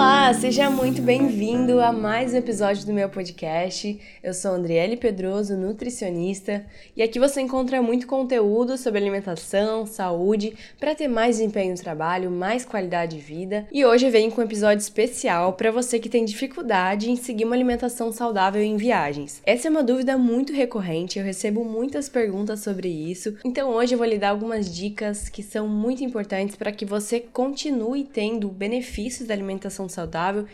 why. Olá, seja muito bem-vindo a mais um episódio do meu podcast. Eu sou Andriele Pedroso, nutricionista, e aqui você encontra muito conteúdo sobre alimentação, saúde, para ter mais desempenho no trabalho, mais qualidade de vida. E hoje venho com um episódio especial para você que tem dificuldade em seguir uma alimentação saudável em viagens. Essa é uma dúvida muito recorrente, eu recebo muitas perguntas sobre isso. Então hoje eu vou lhe dar algumas dicas que são muito importantes para que você continue tendo benefícios da alimentação alimentação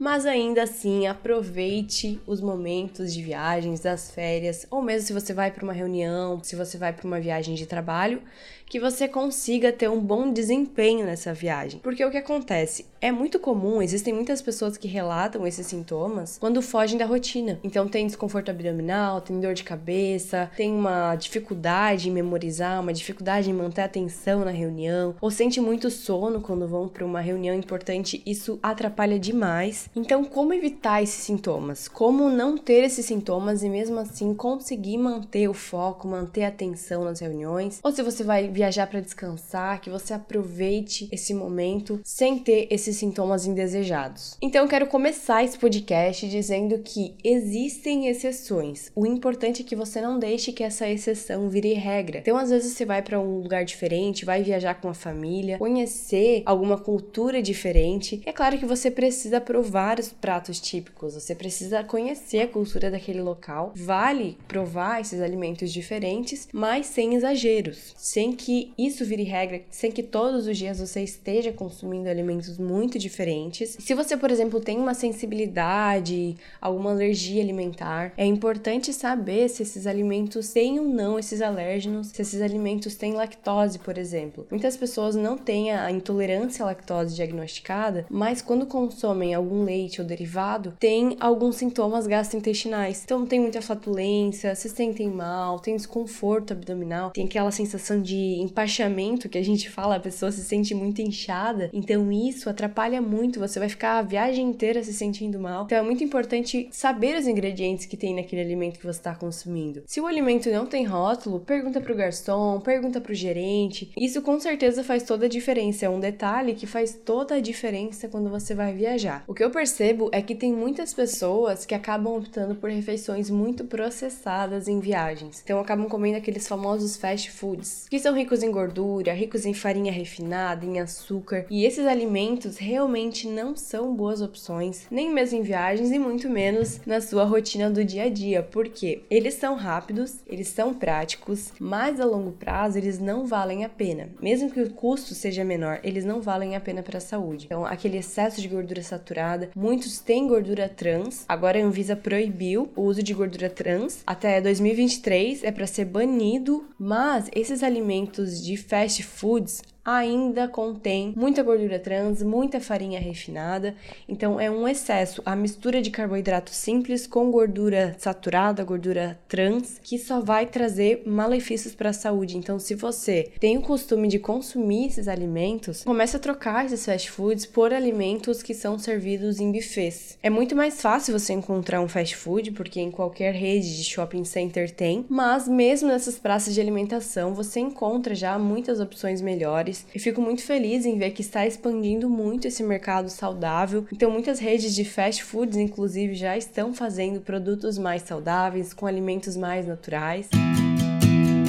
mas ainda assim aproveite os momentos de viagens, das férias, ou mesmo se você vai para uma reunião, se você vai para uma viagem de trabalho, que você consiga ter um bom desempenho nessa viagem. Porque o que acontece? É muito comum, existem muitas pessoas que relatam esses sintomas quando fogem da rotina. Então tem desconforto abdominal, tem dor de cabeça, tem uma dificuldade em memorizar, uma dificuldade em manter atenção na reunião, ou sente muito sono quando vão para uma reunião importante, isso atrapalha demais. Então, como evitar esses sintomas? Como não ter esses sintomas e mesmo assim conseguir manter o foco, manter a atenção nas reuniões? Ou se você vai viajar para descansar, que você aproveite esse momento sem ter esses sintomas indesejados. Então quero começar esse podcast dizendo que existem exceções. O importante é que você não deixe que essa exceção vire regra. Então às vezes você vai para um lugar diferente, vai viajar com a família, conhecer alguma cultura diferente. É claro que você precisa provar os pratos típicos, você precisa conhecer a cultura daquele local. Vale provar esses alimentos diferentes, mas sem exageros, sem que que isso vire regra, sem que todos os dias você esteja consumindo alimentos muito diferentes. Se você, por exemplo, tem uma sensibilidade, alguma alergia alimentar, é importante saber se esses alimentos têm ou não esses alérgenos, se esses alimentos têm lactose, por exemplo. Muitas pessoas não têm a intolerância à lactose diagnosticada, mas quando consomem algum leite ou derivado, têm alguns sintomas gastrointestinais. Então tem muita flatulência, se sentem mal, tem desconforto abdominal, tem aquela sensação de empachamento que a gente fala, a pessoa se sente muito inchada, então isso atrapalha muito, você vai ficar a viagem inteira se sentindo mal. Então é muito importante saber os ingredientes que tem naquele alimento que você está consumindo. Se o alimento não tem rótulo, pergunta pro garçom, pergunta pro gerente. Isso com certeza faz toda a diferença, é um detalhe que faz toda a diferença quando você vai viajar. O que eu percebo é que tem muitas pessoas que acabam optando por refeições muito processadas em viagens. Então acabam comendo aqueles famosos fast foods, que são ricos em gordura, ricos em farinha refinada, em açúcar, e esses alimentos realmente não são boas opções, nem mesmo em viagens e muito menos na sua rotina do dia a dia, porque eles são rápidos, eles são práticos, mas a longo prazo eles não valem a pena. Mesmo que o custo seja menor, eles não valem a pena para a saúde. Então, aquele excesso de gordura saturada, muitos têm gordura trans. Agora a Anvisa proibiu o uso de gordura trans até 2023 é para ser banido, mas esses alimentos alimentos de fast foods ainda contém muita gordura trans, muita farinha refinada, então é um excesso. A mistura de carboidrato simples com gordura saturada, gordura trans, que só vai trazer malefícios para a saúde. Então, se você tem o costume de consumir esses alimentos, comece a trocar esses fast foods por alimentos que são servidos em buffets. É muito mais fácil você encontrar um fast food, porque em qualquer rede de shopping center tem, mas mesmo nessas praças de alimentação você encontra já muitas opções melhores e fico muito feliz em ver que está expandindo muito esse mercado saudável. Então, muitas redes de fast foods, inclusive, já estão fazendo produtos mais saudáveis, com alimentos mais naturais.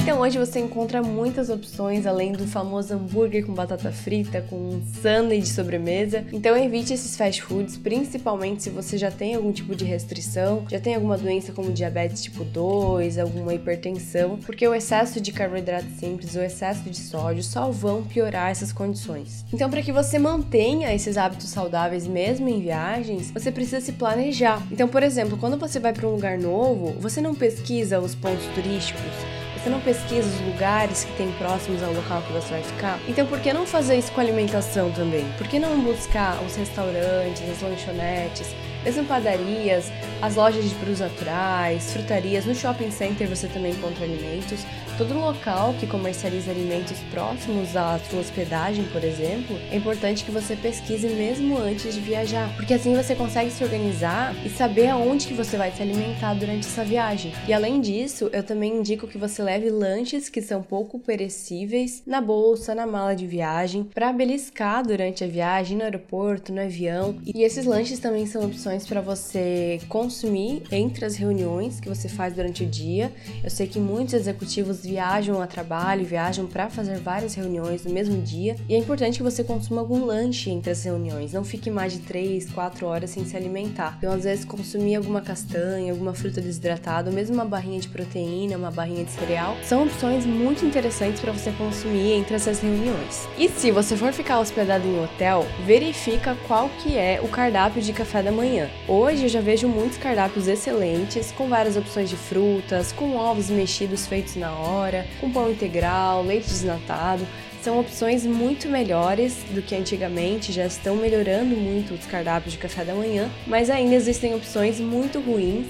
Então hoje você encontra muitas opções além do famoso hambúrguer com batata frita, com um sundae de sobremesa. Então evite esses fast foods, principalmente se você já tem algum tipo de restrição, já tem alguma doença como diabetes tipo 2, alguma hipertensão, porque o excesso de carboidrato simples, o excesso de sódio só vão piorar essas condições. Então para que você mantenha esses hábitos saudáveis mesmo em viagens, você precisa se planejar. Então, por exemplo, quando você vai para um lugar novo, você não pesquisa os pontos turísticos, você não pesquisa os lugares que tem próximos ao local que você vai ficar? Então por que não fazer isso com alimentação também? Por que não buscar os restaurantes, as lanchonetes, mesmo padarias, as lojas de produtos naturais, frutarias, no shopping center você também encontra alimentos todo local que comercializa alimentos próximos à sua hospedagem, por exemplo, é importante que você pesquise mesmo antes de viajar, porque assim você consegue se organizar e saber aonde que você vai se alimentar durante essa viagem. E além disso, eu também indico que você leve lanches que são pouco perecíveis na bolsa, na mala de viagem, para beliscar durante a viagem no aeroporto, no avião. E esses lanches também são opções para você consumir entre as reuniões que você faz durante o dia. Eu sei que muitos executivos viajam a trabalho, viajam para fazer várias reuniões no mesmo dia, e é importante que você consuma algum lanche entre as reuniões. Não fique mais de 3, 4 horas sem se alimentar. Então, às vezes, consumir alguma castanha, alguma fruta desidratada, ou mesmo uma barrinha de proteína, uma barrinha de cereal, são opções muito interessantes para você consumir entre essas reuniões. E se você for ficar hospedado em um hotel, verifica qual que é o cardápio de café da manhã. Hoje eu já vejo muitos cardápios excelentes, com várias opções de frutas, com ovos mexidos feitos na hora, com pão integral, leite desnatado. São opções muito melhores do que antigamente, já estão melhorando muito os cardápios de café da manhã, mas ainda existem opções muito ruins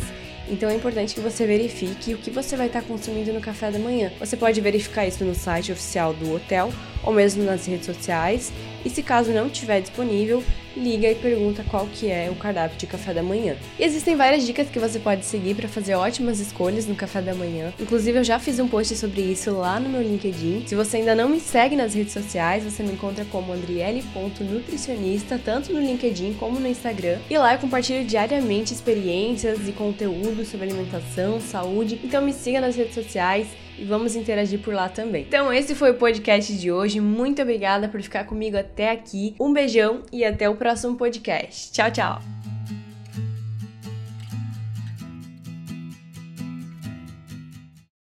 então é importante que você verifique o que você vai estar consumindo no café da manhã. Você pode verificar isso no site oficial do hotel ou mesmo nas redes sociais. E se caso não estiver disponível, liga e pergunta qual que é o cardápio de café da manhã. E existem várias dicas que você pode seguir para fazer ótimas escolhas no café da manhã. Inclusive eu já fiz um post sobre isso lá no meu LinkedIn. Se você ainda não me segue nas redes sociais, você me encontra como andriele.nutricionista, tanto no LinkedIn como no Instagram. E lá eu compartilho diariamente experiências e conteúdos sobre alimentação, saúde. Então me siga nas redes sociais e vamos interagir por lá também. Então, esse foi o podcast de hoje. Muito obrigada por ficar comigo até aqui. Um beijão e até o próximo podcast. Tchau, tchau!